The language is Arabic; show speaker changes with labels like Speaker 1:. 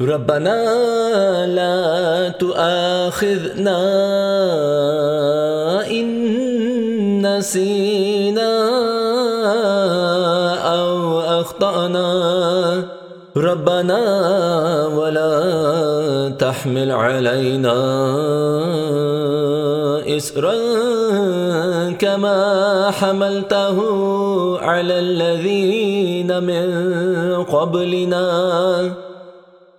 Speaker 1: ربنا لا تؤاخذنا إن نسينا أو أخطأنا. ربنا ولا تحمل علينا إسرا كما حملته على الذين من قبلنا.